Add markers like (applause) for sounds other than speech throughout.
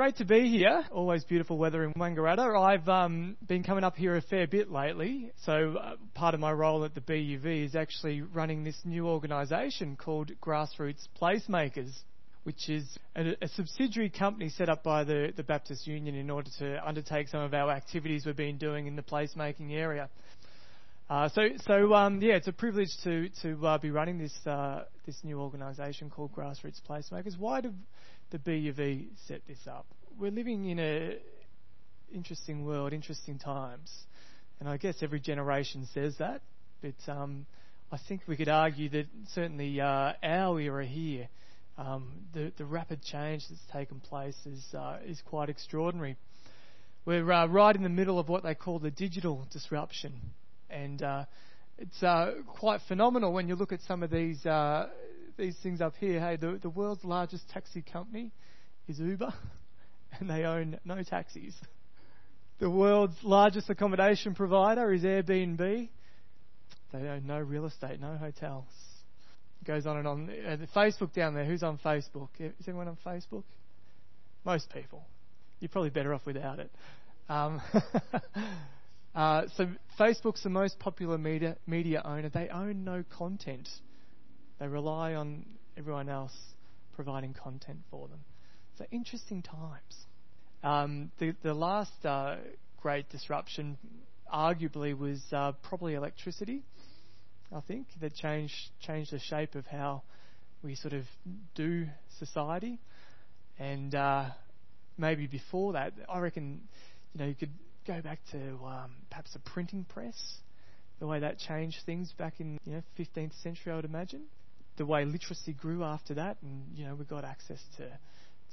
great to be here. Always beautiful weather in Wangaratta. I've um, been coming up here a fair bit lately. So uh, part of my role at the BUV is actually running this new organisation called Grassroots Placemakers, which is a, a, subsidiary company set up by the, the Baptist Union in order to undertake some of our activities we've been doing in the placemaking area. Uh, so, so um, yeah, it's a privilege to to uh, be running this uh, this new organisation called Grassroots Placemakers. Why did the BUV set this up? We're living in a interesting world, interesting times, and I guess every generation says that. But um, I think we could argue that certainly uh, our era here, um, the the rapid change that's taken place is uh, is quite extraordinary. We're uh, right in the middle of what they call the digital disruption and uh, it's uh, quite phenomenal when you look at some of these uh, these things up here. Hey, the, the world's largest taxi company is Uber, (laughs) and they own no taxis. The world's largest accommodation provider is Airbnb. They own no real estate, no hotels. It goes on and on. Uh, Facebook down there. Who's on Facebook? Is anyone on Facebook? Most people. You're probably better off without it. Um, (laughs) Uh, so Facebook's the most popular media, media owner. They own no content. They rely on everyone else providing content for them. So interesting times. Um, the the last uh, great disruption, arguably, was uh, probably electricity. I think that changed changed the shape of how we sort of do society, and uh, maybe before that, I reckon, you know, you could go back to um, perhaps a printing press, the way that changed things back in you know 15th century, I would imagine. The way literacy grew after that, and you know we got access to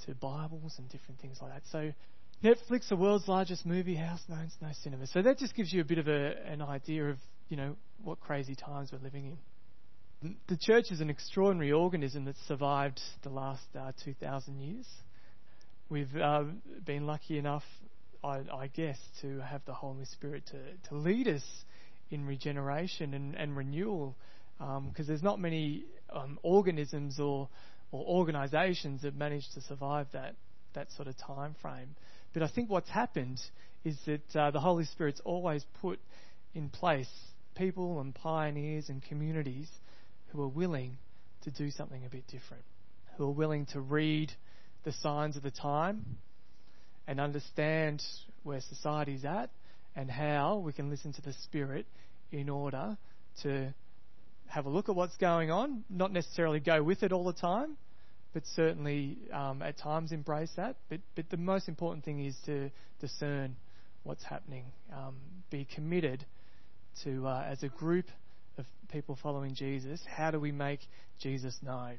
to Bibles and different things like that. So Netflix, the world's largest movie house, no, no cinema. So that just gives you a bit of a, an idea of you know what crazy times we're living in. The church is an extraordinary organism that's survived the last uh, 2,000 years. We've uh, been lucky enough I, I guess, to have the Holy Spirit to, to lead us in regeneration and, and renewal, because um, there's not many um, organisms or or organisations that manage to survive that that sort of time frame. But I think what's happened is that uh, the Holy Spirit's always put in place people and pioneers and communities who are willing to do something a bit different, who are willing to read the signs of the time and understand where society's at and how we can listen to the Spirit in order to have a look at what's going on, not necessarily go with it all the time, but certainly um, at times embrace that. But, but the most important thing is to discern what's happening, um, be committed to, uh, as a group of people following Jesus, how do we make Jesus known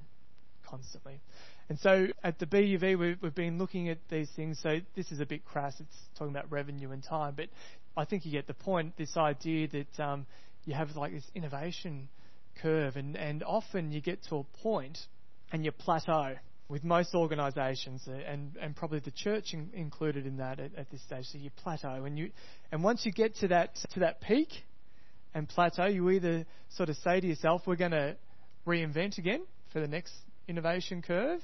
constantly? And so at the BUV, we've, we've been looking at these things. So this is a bit crass. It's talking about revenue and time, but I think you get the point. This idea that um, you have like this innovation curve, and, and often you get to a point and you plateau with most organisations, uh, and, and probably the church in, included in that at, at, this stage. So you plateau, and you and once you get to that to that peak and plateau, you either sort of say to yourself, "We're going to reinvent again for the next innovation curve,"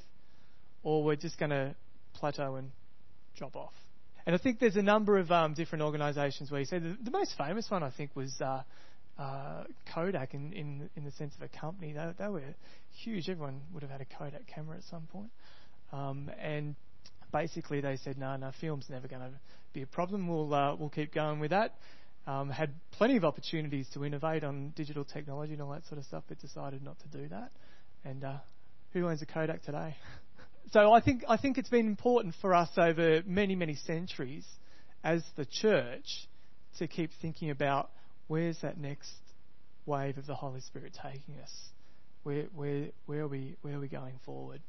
or we're just going to plateau and drop off. And I think there's a number of um, different organisations where you say the, the, most famous one I think was uh, uh, Kodak in, in in the sense of a company. They, they were huge. Everyone would have had a Kodak camera at some point. Um, and basically they said, no, no, film's never going to be a problem. We'll uh, we'll keep going with that. Um, had plenty of opportunities to innovate on digital technology and all that sort of stuff, but decided not to do that. And uh, who owns a Kodak today? (laughs) so I think I think it's been important for us over many many centuries as the church to keep thinking about where's that next wave of the Holy Spirit taking us? Where where where are we where are we going forward?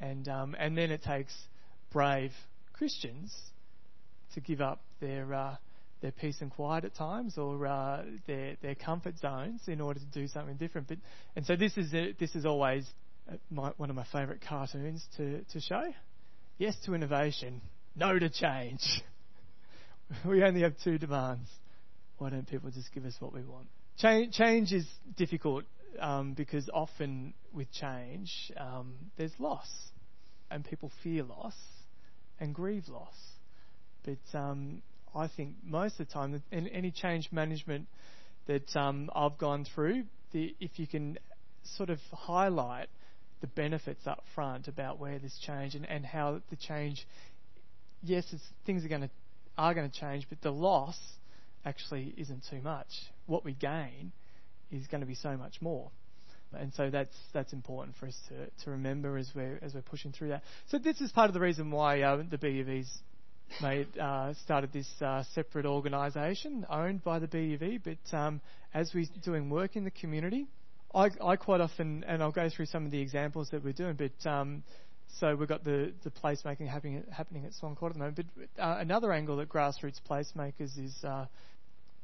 And um, and then it takes brave Christians to give up their uh, their peace and quiet at times or uh, their their comfort zones in order to do something different. But and so this is a, this is always my, one of my favourite cartoons to, to show. Yes to innovation, no to change. (laughs) we only have two demands. Why don't people just give us what we want? Change, change is difficult um, because often with change um, there's loss, and people fear loss, and grieve loss. But um, I think most of the time, in any change management that um, I've gone through, the, if you can sort of highlight the benefits up front about where this change and, and how the change, yes, things are going to are going to change, but the loss actually isn't too much. What we gain is going to be so much more. And so that's that's important for us to, to remember as we're as we're pushing through that. So this is part of the reason why uh, the BUV's made uh, started this uh, separate organisation owned by the BUV. But um, as we're doing work in the community, I, I, quite often and I'll go through some of the examples that we're doing. But um, so we've got the the placemaking happening happening at Swan Court at the moment. But uh, another angle that grassroots placemakers is uh,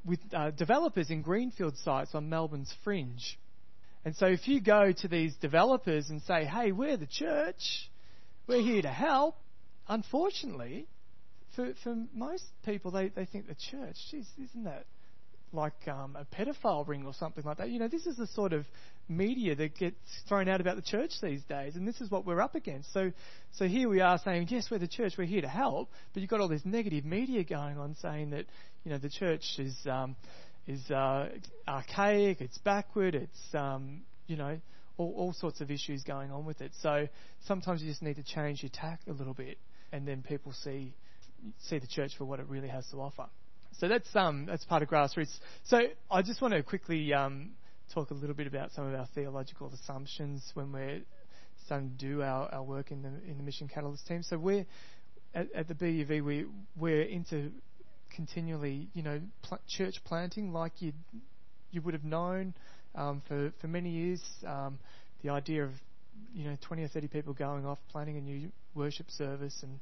with uh, developers in greenfield sites on Melbourne's fringe. And so if you go to these developers and say, hey, we're the church, we're here to help, unfortunately, for, for most people, they, they think the church, geez, isn't that like um, a pedophile ring or something like that? You know, this is the sort of media that gets thrown out about the church these days, and this is what we're up against. So, so here we are saying, yes, we're the church, we're here to help, but you've got all this negative media going on saying that, you know, the church is. Um, is uh, archaic, it's backward, it's um, you know all, all sorts of issues going on with it. So sometimes you just need to change your tack a little bit, and then people see see the church for what it really has to offer. So that's um that's part of grassroots. So I just want to quickly um, talk a little bit about some of our theological assumptions when we're starting to do our, our work in the in the mission catalyst team. So we're at, at the BUV we we're into continually, you know, pl- church planting like you you would have known um, for for many years. Um, the idea of you know 20 or 30 people going off planning a new worship service and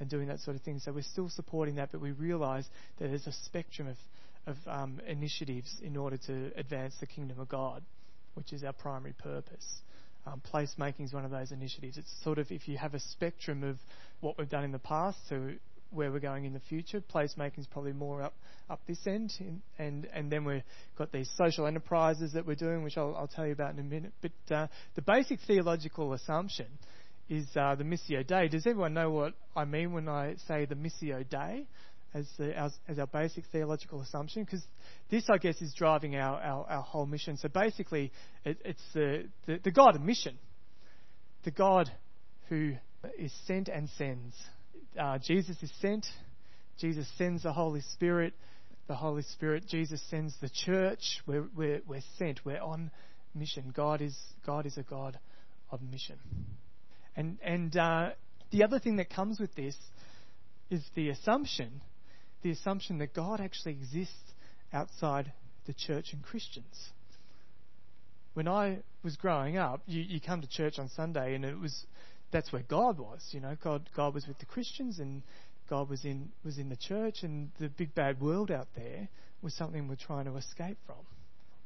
and doing that sort of thing. So we're still supporting that, but we realise that there's a spectrum of of um, initiatives in order to advance the kingdom of God, which is our primary purpose. Um, placemaking is one of those initiatives. It's sort of if you have a spectrum of what we've done in the past to where we're going in the future. Placemaking is probably more up up this end, in, and and then we've got these social enterprises that we're doing, which I'll, I'll tell you about in a minute. But uh, the basic theological assumption is uh, the Missio Dei. Does everyone know what I mean when I say the Missio Dei? As, the, as, as our basic theological assumption, because this, I guess, is driving our, our, our whole mission. So basically, it, it's the, the, the God of mission, the God who is sent and sends uh, Jesus is sent. Jesus sends the Holy Spirit. The Holy Spirit, Jesus sends the church. We're, we're, we're sent. We're on mission. God is, God is a God of mission. And, and uh, the other thing that comes with this is the assumption, the assumption that God actually exists outside the church and Christians. When I was growing up, you, you come to church on Sunday and it was that's where God was. You know, God God was with the Christians and God was in was in the church and the big bad world out there was something we're trying to escape from.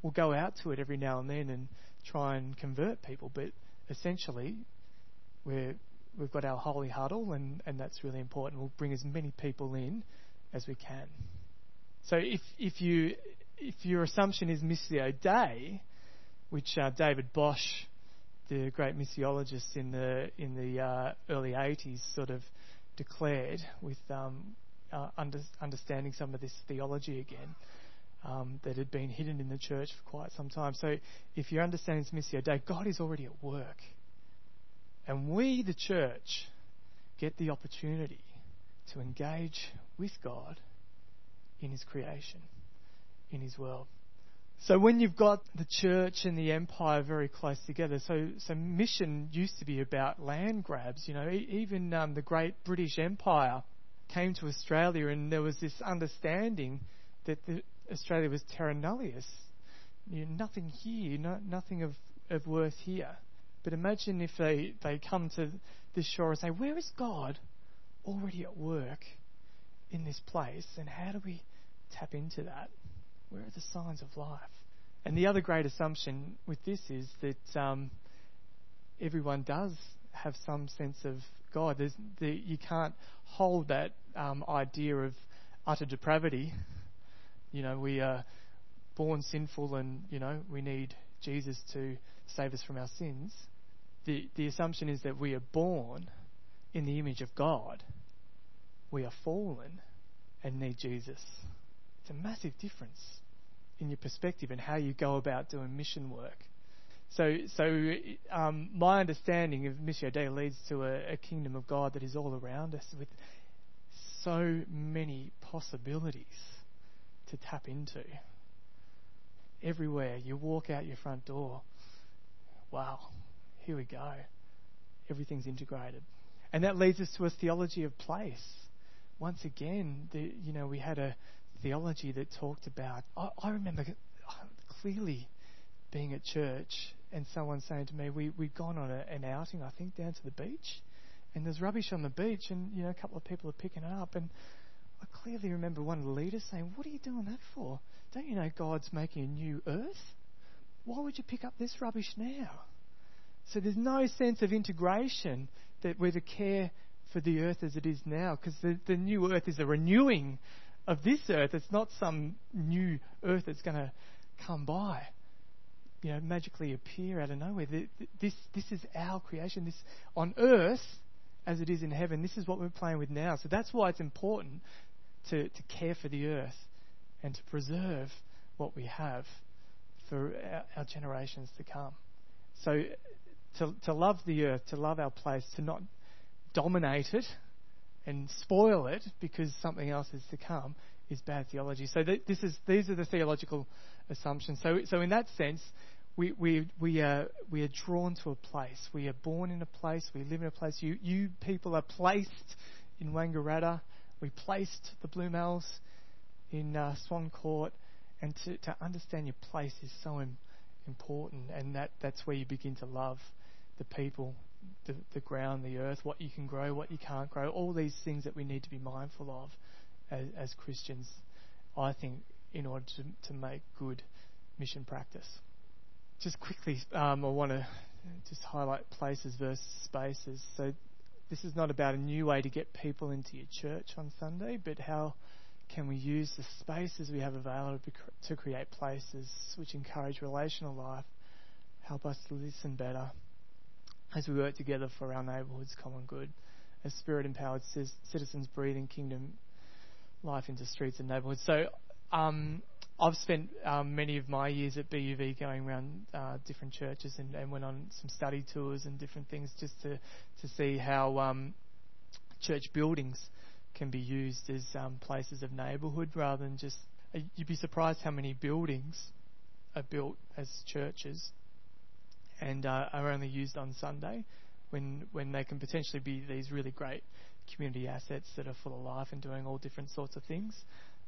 We'll go out to it every now and then and try and convert people, but essentially we're we've got our holy huddle and, and that's really important. We'll bring as many people in as we can. So if if you if your assumption is Missio Dei, which uh, David Bosch the great missiologist in the in the uh, early 80s sort of declared with um, uh, under, understanding some of this theology again um, that had been hidden in the church for quite some time. So if you're understanding this Missio Dei, God is already at work. And we, the church, get the opportunity to engage with God in His creation, in His world. So when you've got the church and the empire very close together, so so mission used to be about land grabs. You know, even um, the great British Empire came to Australia, and there was this understanding that the, Australia was terra nullius. You know, nothing here, no, nothing of, of worth here. But imagine if they, they come to this shore and say, Where is God already at work in this place? And how do we tap into that? Where are the signs of life? And the other great assumption with this is that um, everyone does have some sense of God. The, you can't hold that um, idea of utter depravity. You know, we are born sinful and, you know, we need Jesus to save us from our sins. The, the assumption is that we are born in the image of God we are fallen and need Jesus. It's a massive difference in your perspective and how you go about doing mission work. So, so um, my understanding of Missio Dei leads to a, a kingdom of God that is all around us with so many possibilities to tap into. Everywhere you walk out your front door, wow, here we go. Everything's integrated. And that leads us to a theology of place. Once again, the, you know, we had a theology that talked about. I, I remember clearly being at church and someone saying to me, we, we'd gone on a, an outing, I think, down to the beach, and there's rubbish on the beach, and, you know, a couple of people are picking it up, and I clearly remember one of the leaders saying, What are you doing that for? Don't you know God's making a new earth? Why would you pick up this rubbish now? So there's no sense of integration that we're to care for the earth as it is now, because the, the new earth is a renewing of this earth. It's not some new earth that's going to come by, you know, magically appear out of nowhere. This, this is our creation. This on earth as it is in heaven. This is what we're playing with now. So that's why it's important to, to care for the earth and to preserve what we have for our, our generations to come. So to, to love the earth, to love our place, to not dominate it and spoil it because something else is to come is bad theology. So th- this is, these are the theological assumptions. So, so in that sense, we, we, we, are, we are drawn to a place. We are born in a place. We live in a place. You, you people are placed in Wangaratta. We placed the Blumels in uh, Swan Court. And to, to understand your place is so Im- important. And that, that's where you begin to love the people, the, the ground, the earth, what you can grow, what you can't grow, all these things that we need to be mindful of as, as Christians, I think, in order to, to make good mission practice just quickly, um, I want to just highlight places versus spaces. So this is not about a new way to get people into your church on Sunday, but how can we use the spaces we have available to create places which encourage relational life, help us to listen better as we work together for our neighbourhood's common good, as spirit empowered citizens breathing kingdom life into streets and neighbourhoods. So, um, I've spent um, many of my years at BUV going around uh, different churches and, and, went on some study tours and different things just to, to see how um, church buildings can be used as um, places of neighbourhood rather than just. Uh, you'd be surprised how many buildings are built as churches and uh, are only used on Sunday when when they can potentially be these really great community assets that are full of life and doing all different sorts of things.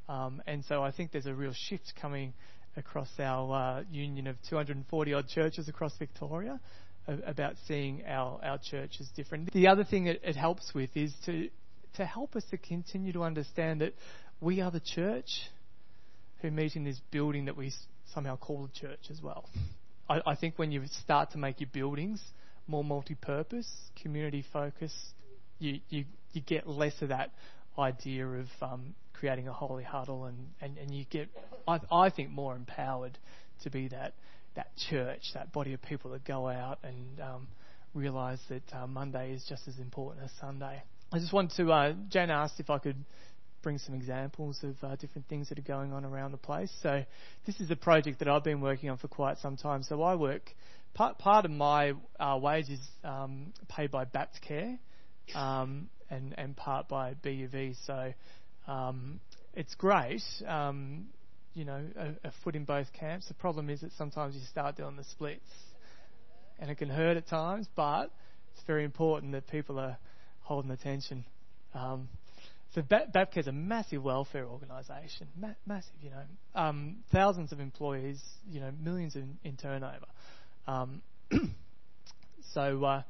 Um, and so I think there's a real shift coming across our uh, union of 240 odd churches across Victoria about seeing our, our church as different. The other thing that it helps with is to, to help us to continue to understand that we are the church who meet in this building that we somehow call the church as well. I, I think when you start to make your buildings more multi-purpose, community focused, you, you, you get less of that idea of um, creating a holy huddle, and, and, and you get, I, I think, more empowered to be that that church, that body of people that go out and um, realise that uh, Monday is just as important as Sunday. I just wanted to, uh, Jan asked if I could bring some examples of uh, different things that are going on around the place. So this is a project that I've been working on for quite some time. So I work, part, part of my uh, wage is um, paid by Baptist um, and, and part by BUV. So um, it's great, um, you know, a, a, foot in both camps. The problem is that sometimes you start doing the splits, and it can hurt at times. But it's very important that people are holding attention. Um, so Baptcare is a massive welfare organisation, Ma- massive, you know, um, thousands of employees, you know, millions in, in turnover. Um, (clears throat) so uh,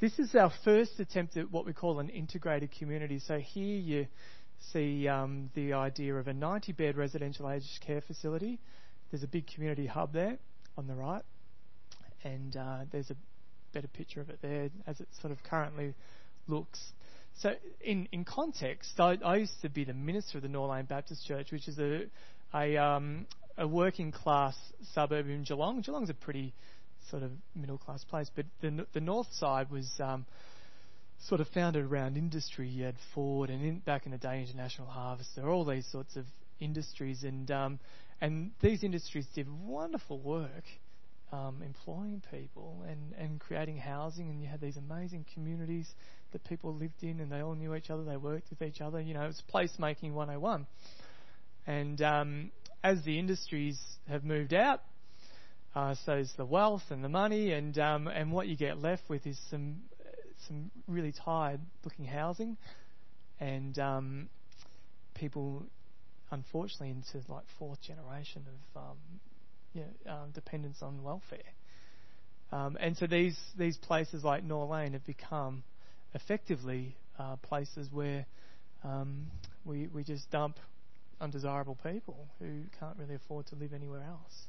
this is our first attempt at what we call an integrated community. So here you see um, the idea of a 90 bed residential aged care facility. There's a big community hub there on the right, and uh, there's a better picture of it there as it sort of currently looks. So, in, in context, I, I used to be the minister of the Norlane Baptist Church, which is a, a, um, a working class suburb in Geelong. Geelong's a pretty sort of middle class place, but the, the north side was. Um, sort of founded around industry. You had Ford and in, back in the day, International Harvester, all these sorts of industries, and um, and these industries did wonderful work. Um, employing people and, and creating housing, and you had these amazing communities that people lived in, and they all knew each other, they worked with each other. You know, it was placemaking 101. And um, as the industries have moved out, uh, so is the wealth and the money, and um, and what you get left with is some some really tired looking housing, and um, people, unfortunately, into like fourth generation of um, you know, um, dependence on welfare. Um, and so these these places like Norlane have become effectively uh, places where um, we we just dump undesirable people who can't really afford to live anywhere else.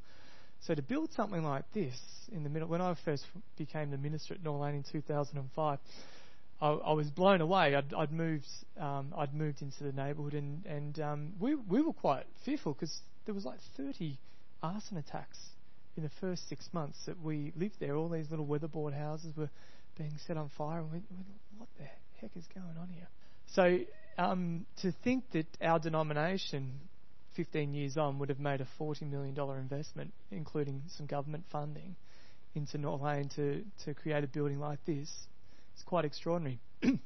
So to build something like this in the middle, when I first became the minister at Norlane in 2005, I, was blown away. I'd, I'd moved, um, I'd moved into the neighbourhood, and and um, we we were quite fearful because there was like 30 arson attacks in the first six months that we lived there. All these little weatherboard houses were being set on fire, and we, we what the heck is going on here? So um, to think that our denomination 15 years on, would have made a $40 million investment, including some government funding, into Norlane to, to create a building like this. It's quite extraordinary. (clears throat) so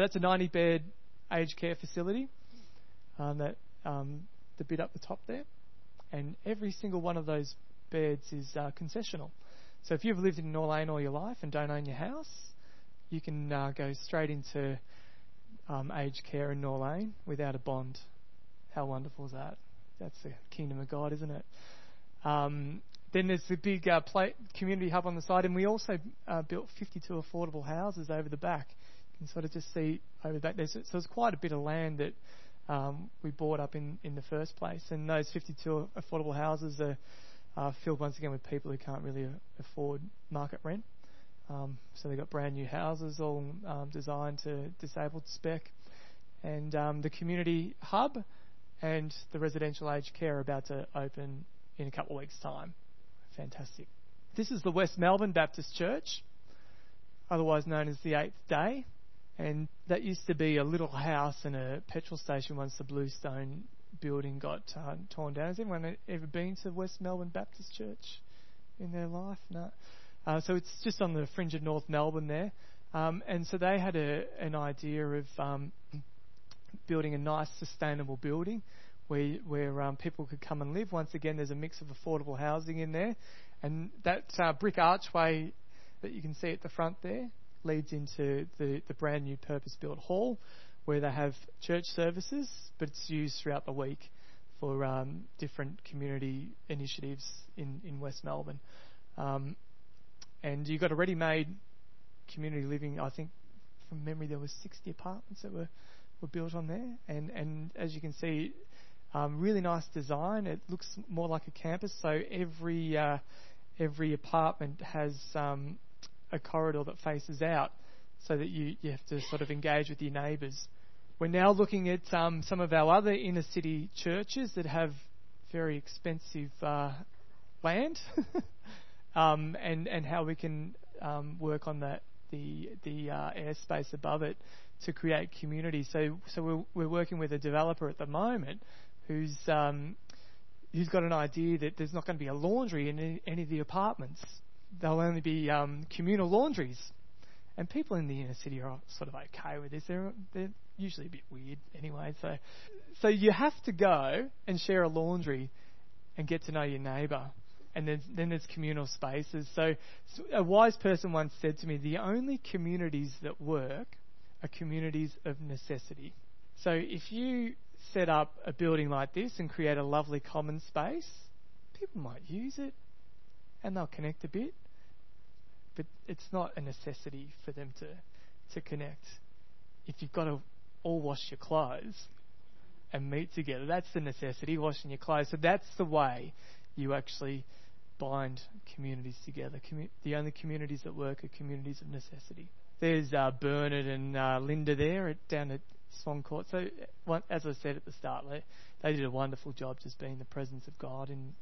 that's a 90 bed aged care facility, um, that um, the bit up the top there. And every single one of those beds is uh, concessional. So if you've lived in Norlane all your life and don't own your house, you can uh, go straight into um, aged care in Norlane without a bond how wonderful is that? That's the kingdom of God, isn't it? Um, then there's the big uh, play, community hub on the side, and we also uh, built 52 affordable houses over the back. You can sort of just see over the back there. So, there's quite a bit of land that um, we bought up in, in the first place, and those 52 affordable houses are uh, filled once again with people who can't really afford market rent. Um, so they've got brand new houses, all um, designed to disabled spec, and um, the community hub and the residential aged care are about to open in a couple of weeks' time. Fantastic. This is the West Melbourne Baptist Church, otherwise known as the Eighth Day, and that used to be a little house and a petrol station once the Bluestone building got uh, torn down. Has anyone ever been to West Melbourne Baptist Church in their life? No. Uh, so it's just on the fringe of North Melbourne there. Um, and so they had a, an idea of um, building a nice, sustainable building where where um, people could come and live. Once again, there's a mix of affordable housing in there, and that uh, brick archway that you can see at the front there leads into the, the brand new purpose-built hall where they have church services, but it's used throughout the week for um, different community initiatives in, in West Melbourne. Um, and you've got a ready-made community living. I think from memory there were 60 apartments that were were built on there, and and as you can see, um, really nice design. It looks more like a campus, so every uh, every apartment has um, a corridor that faces out, so that you you have to sort of engage with your neighbours. We're now looking at um, some of our other inner city churches that have very expensive uh, land, (laughs) um, and and how we can um, work on that the the uh, airspace above it to create community. So so we're we're working with a developer at the moment who's um, who's got an idea that there's not going to be a laundry in any, any of the apartments. There'll only be um, communal laundries, and people in the inner city are sort of okay with this. They're they're usually a bit weird anyway. So so you have to go and share a laundry and get to know your neighbour and then, then there's communal spaces. So, so, a wise person once said to me, the only communities that work are communities of necessity. So if you set up a building like this and create a lovely common space, people might use it and they'll connect a bit, but it's not a necessity for them to, to connect. If you've got to all wash your clothes and meet together, that's the necessity, washing your clothes. So that's the way you actually bind communities together. The only communities that work are communities of necessity. There's uh, Bernard and uh, Linda there at, down at Swan Court. So, one, as I said at the start, they, they did a wonderful job just being the presence of God in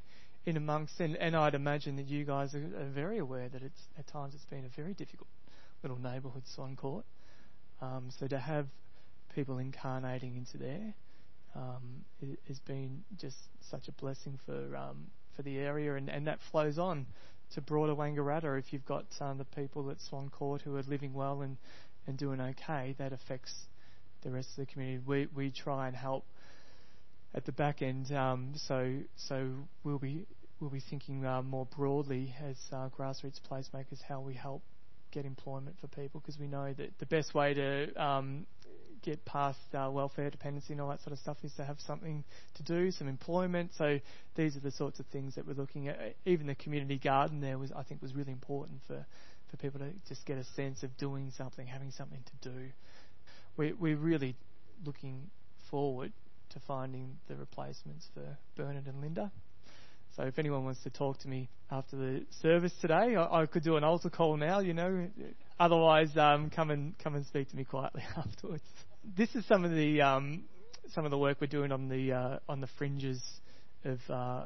in amongst. And, and I'd imagine that you guys are, are very aware that it's at times it's been a very difficult little neighbourhood, Swan Court. Um, so to have people incarnating into there um, has been just such a blessing for um, for the area, and, and that flows on to broader Wangaratta. If you've got um, the people at Swan Court who are living well and, and doing okay, that affects the rest of the community. We we try and help at the back end, um, so so we'll be we'll be thinking uh, more broadly as uh, grassroots placemakers how we help get employment for people because we know that the best way to um, get past uh, welfare dependency and all that sort of stuff is to have something to do, some employment. So these are the sorts of things that we're looking at. Even the community garden there was, I think, was really important for, for people to just get a sense of doing something, having something to do. We, we're really looking forward to finding the replacements for Bernard and Linda. So if anyone wants to talk to me after the service today, I, I could do an altar call now. You know, otherwise, um, come and come and speak to me quietly (laughs) afterwards. This is some of the um, some of the work we're doing on the uh, on the fringes of uh,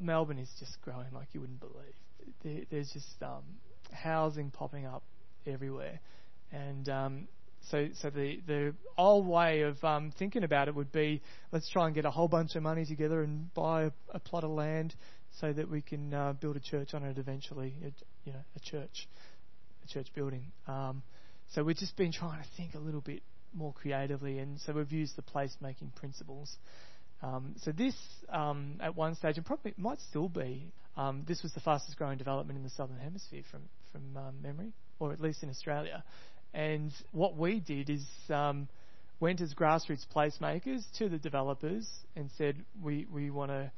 Melbourne is just growing like you wouldn't believe. There, there's just um, housing popping up everywhere, and um, so, so the, the old way of um, thinking about it would be let's try and get a whole bunch of money together and buy a, a plot of land so that we can uh, build a church on it eventually, a, you know, a church, a church building. Um, so we've just been trying to think a little bit more creatively, and so we've used the placemaking principles. Um, so this, um, at one stage, and probably might still be, um, this was the fastest growing development in the southern hemisphere from from um, memory, or at least in Australia. And what we did is um, went as grassroots placemakers to the developers and said we we want to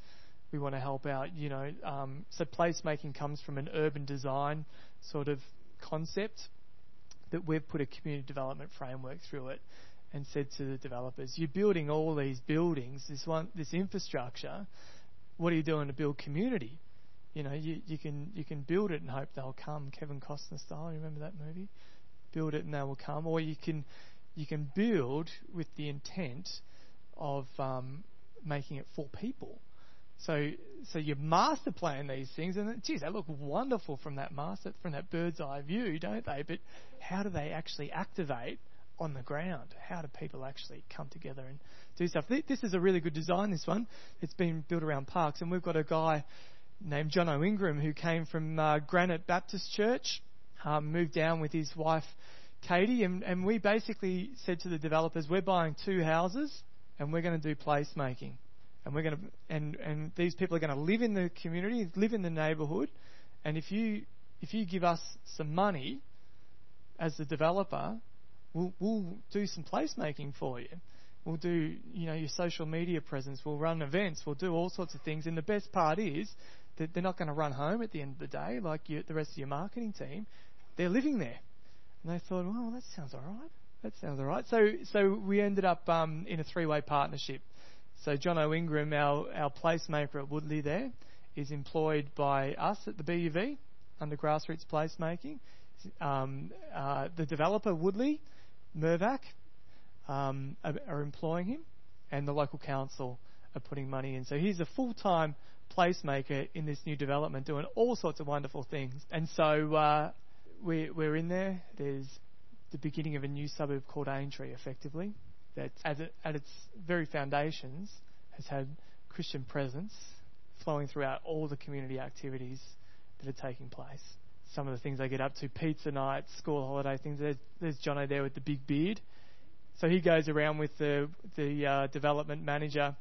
we want to help out. You know, um, so placemaking comes from an urban design sort of concept that we've put a community development framework through it and said to the developers, you're building all these buildings, this one, this infrastructure. What are you doing to build community? You know, you, you can you can build it and hope they'll come. Kevin Costner style. You remember that movie? build it and they will come, or you can you can build with the intent of um, making it for people. So so you master plan these things, and geez, they look wonderful from that master from that bird's eye view, don't they? But how do they actually activate on the ground? How do people actually come together and do stuff? This is a really good design. This one, it's been built around parks, and we've got a guy named Jono Ingram who came from uh, Granite Baptist Church um, moved down with his wife Katie, and, and we basically said to the developers, we're buying two houses and we're going to do placemaking. And we're going to, and, and these people are going to live in the community, live in the neighbourhood, and if you if you give us some money as the developer, we'll we'll do some placemaking for you. We'll do you know your social media presence. We'll run events. We'll do all sorts of things. And the best part is that they're not going to run home at the end of the day like you, the rest of your marketing team they're living there. And they thought, well, that sounds all right. That sounds all right. So, so we ended up um, in a three-way partnership. So Jono Ingram, our, our placemaker at Woodlea there, is employed by us at the BUV under grassroots placemaking. Um, uh, the developer, Woodlea, Mirvac, um, are, are, employing him, and the local council are putting money in. So he's a full-time placemaker in this new development, doing all sorts of wonderful things. And so uh, we're, we're in there. There's the beginning of a new suburb called Aintree, effectively, that at, at its very foundations has had Christian presence flowing throughout all the community activities that are taking place. Some of the things they get up to, pizza nights, school holiday things. There's, there's Jono there with the big beard. So he goes around with the the uh, development manager,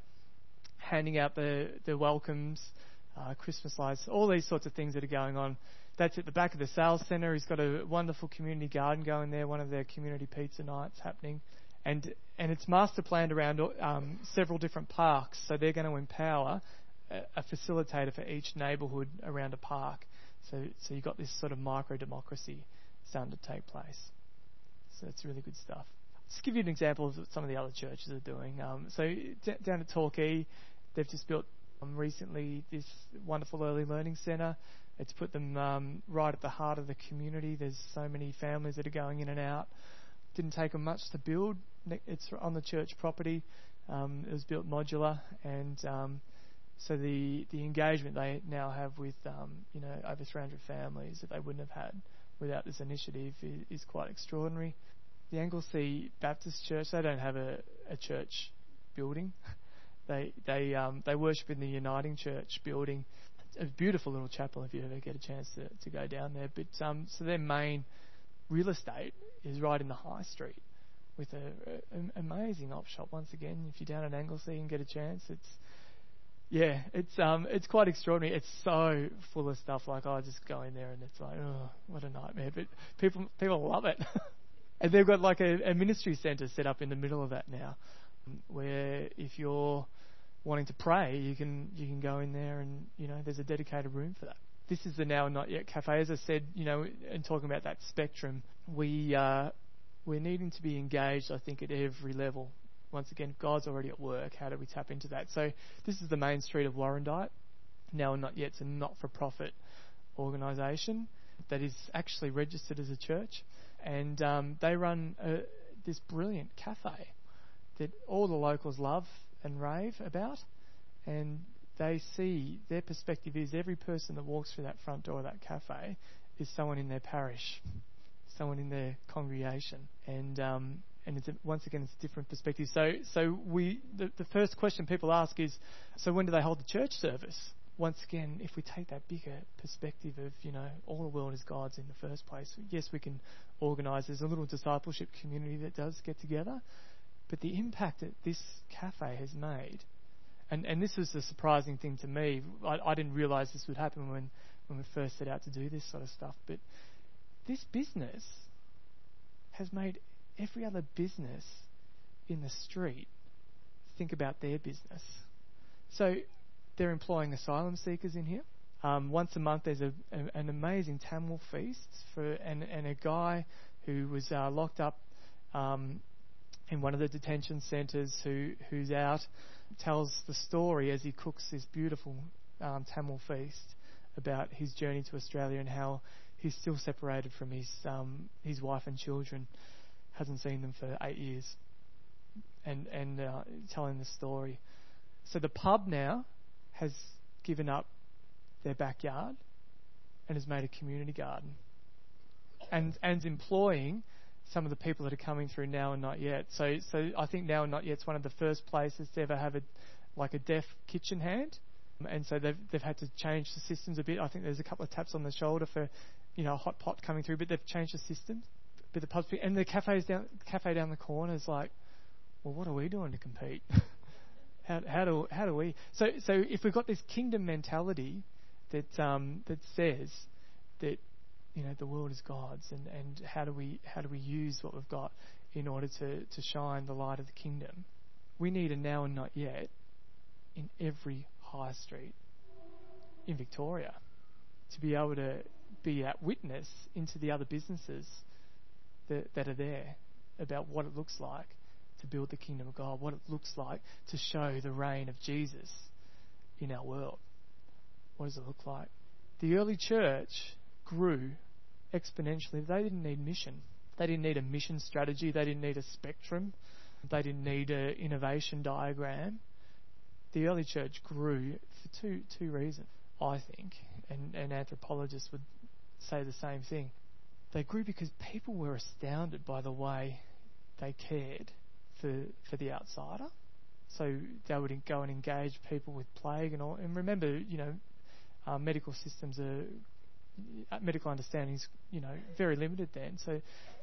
handing out the the welcomes, uh, Christmas lights, all these sorts of things that are going on that's at the back of the sales centre. He's got a wonderful community garden going there, one of their community pizza nights happening. And, and it's master planned around um, several different parks, so they're going to empower a, a facilitator for each neighbourhood around a park. So, so you've got this sort of micro democracy starting to take place. So it's really good stuff. I'll Just give you an example of what some of the other churches are doing. Um, so d- down at Torquay, they've just built um, recently this wonderful early learning centre. It's put them um, right at the heart of the community. There's so many families that are going in and out. Didn't take them much to build. It's on the church property. Um, it was built modular, and um, so the the engagement they now have with um, you know over 300 families that they wouldn't have had without this initiative is, is quite extraordinary. The Anglesea Baptist Church, they don't have a, a church building. (laughs) they they um, they worship in the Uniting Church building. It's a beautiful little chapel if you ever get a chance to, to go down there. But um, so their main real estate is right in the high street with an amazing op shop. Once again, if you're down at Anglesea and get a chance, it's yeah, it's um, it's quite extraordinary. It's so full of stuff. Like I just go in there and it's like, oh, what a nightmare. But people people love it, (laughs) and they've got like a, a ministry centre set up in the middle of that now, where if you're wanting to pray, you can you can go in there and you know there's a dedicated room for that. This is the now and not yet cafe. As I said, you know, in talking about that spectrum, we uh, we're needing to be engaged. I think at every level once again, God's already at work. How do we tap into that? So this is the main street of Warrandyte. Now, not yet, it's a not-for-profit organisation that is actually registered as a church, and um, they run a, this brilliant cafe that all the locals love and rave about, and they see their perspective is every person that walks through that front door of that cafe is someone in their parish, someone in their congregation, and um, and it's a, once again it's a different perspective. So, so we the, the first question people ask is, so when do they hold the church service? Once again, if we take that bigger perspective of you know all the world is God's in the first place, yes, we can organise. There's a little discipleship community that does get together, but the impact that this cafe has made, and and this was a surprising thing to me. I, I didn't realise this would happen when when we first set out to do this sort of stuff, but this business has made every other business in the street think about their business. So they're employing asylum seekers in here. Um, once a month, there's a, a, an amazing Tamil feast for and, and a guy who was uh, locked up um, in one of the detention centres who who's out tells the story as he cooks this beautiful um, Tamil feast about his journey to Australia and how he's still separated from his um, his wife and children hasn't seen them for eight years, and and uh, telling the story. So the pub now has given up their backyard and has made a community garden, and and employing some of the people that are coming through now and not yet. So so I think now and not yet is one of the first places to ever have a like a deaf kitchen hand. And so they've they've had to change the systems a bit. I think there's a couple of taps on the shoulder for, you know, a hot pot coming through, but they've changed the system. but the pubs and the cafes down cafe down the corner is like, well, what are we doing to compete? (laughs) how, how do how do we? So so if we've got this kingdom mentality that um, that says that you know the world is God's and, and how do we how do we use what we've got in order to, to shine the light of the kingdom? We need a now and not yet in every high street in Victoria to be able to be that uh, witness into the other businesses that, that are there about what it looks like to build the kingdom of God, what it looks like to show the reign of Jesus in our world. What does it look like? The early church grew exponentially. They didn't need mission. They didn't need a mission strategy. They didn't need a spectrum. They didn't need an innovation diagram. The early church grew for two two reasons, I think, and, and anthropologists would say the same thing. They grew because people were astounded by the way they cared for for the outsider. So they would go and engage people with plague and all. And remember, you know, medical systems are uh, medical understanding is you know very limited then. So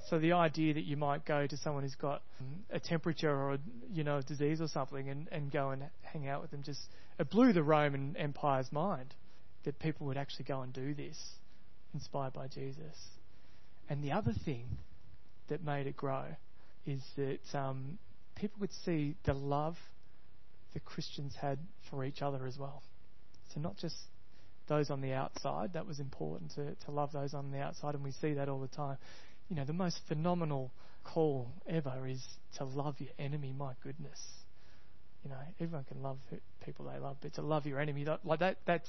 so the idea that you might go to someone who's got um, a temperature or a, you know a disease or something and, and go and hang out with them just it blew the Roman Empire's mind that people would actually go and do this, inspired by Jesus. And the other thing that made it grow is that um, people would see the love the Christians had for each other as well. So not just those on the outside, that was important to, to love those on the outside, and we see that all the time. You know, the most phenomenal call ever is to love your enemy. My goodness. You know, everyone can love people they love, but to love your enemy, like that, that's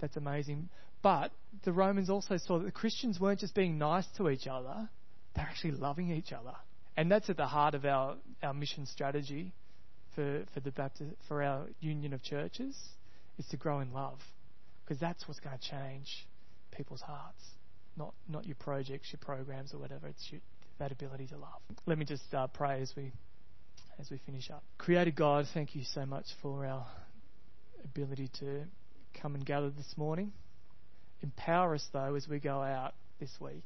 that's amazing. But the Romans also saw that the Christians weren't just being nice to each other, they're actually loving each other. And that's at the heart of our, our mission strategy for, for, the Baptist, for our union of churches, is to grow in love. Because that's what's going to change people's hearts. not not your projects, your programs, or whatever. It's your, that ability to love. Let me just uh, pray as we as we finish up. Creator God, thank you so much for our ability to come and gather this morning. Empower us though as we go out this week.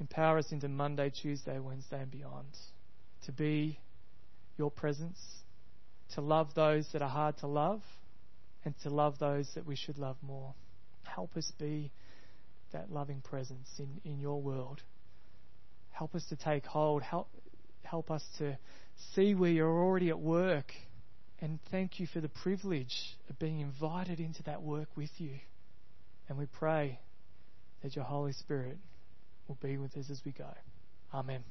Empower us into Monday, Tuesday, Wednesday, and beyond to be your presence, to love those that are hard to love, and to love those that we should love more. Help us be that loving presence in, in your world. Help us to take hold. Help, help us to see where you're already at work. And thank you for the privilege of being invited into that work with you. And we pray that your Holy Spirit will be with us as we go. Amen.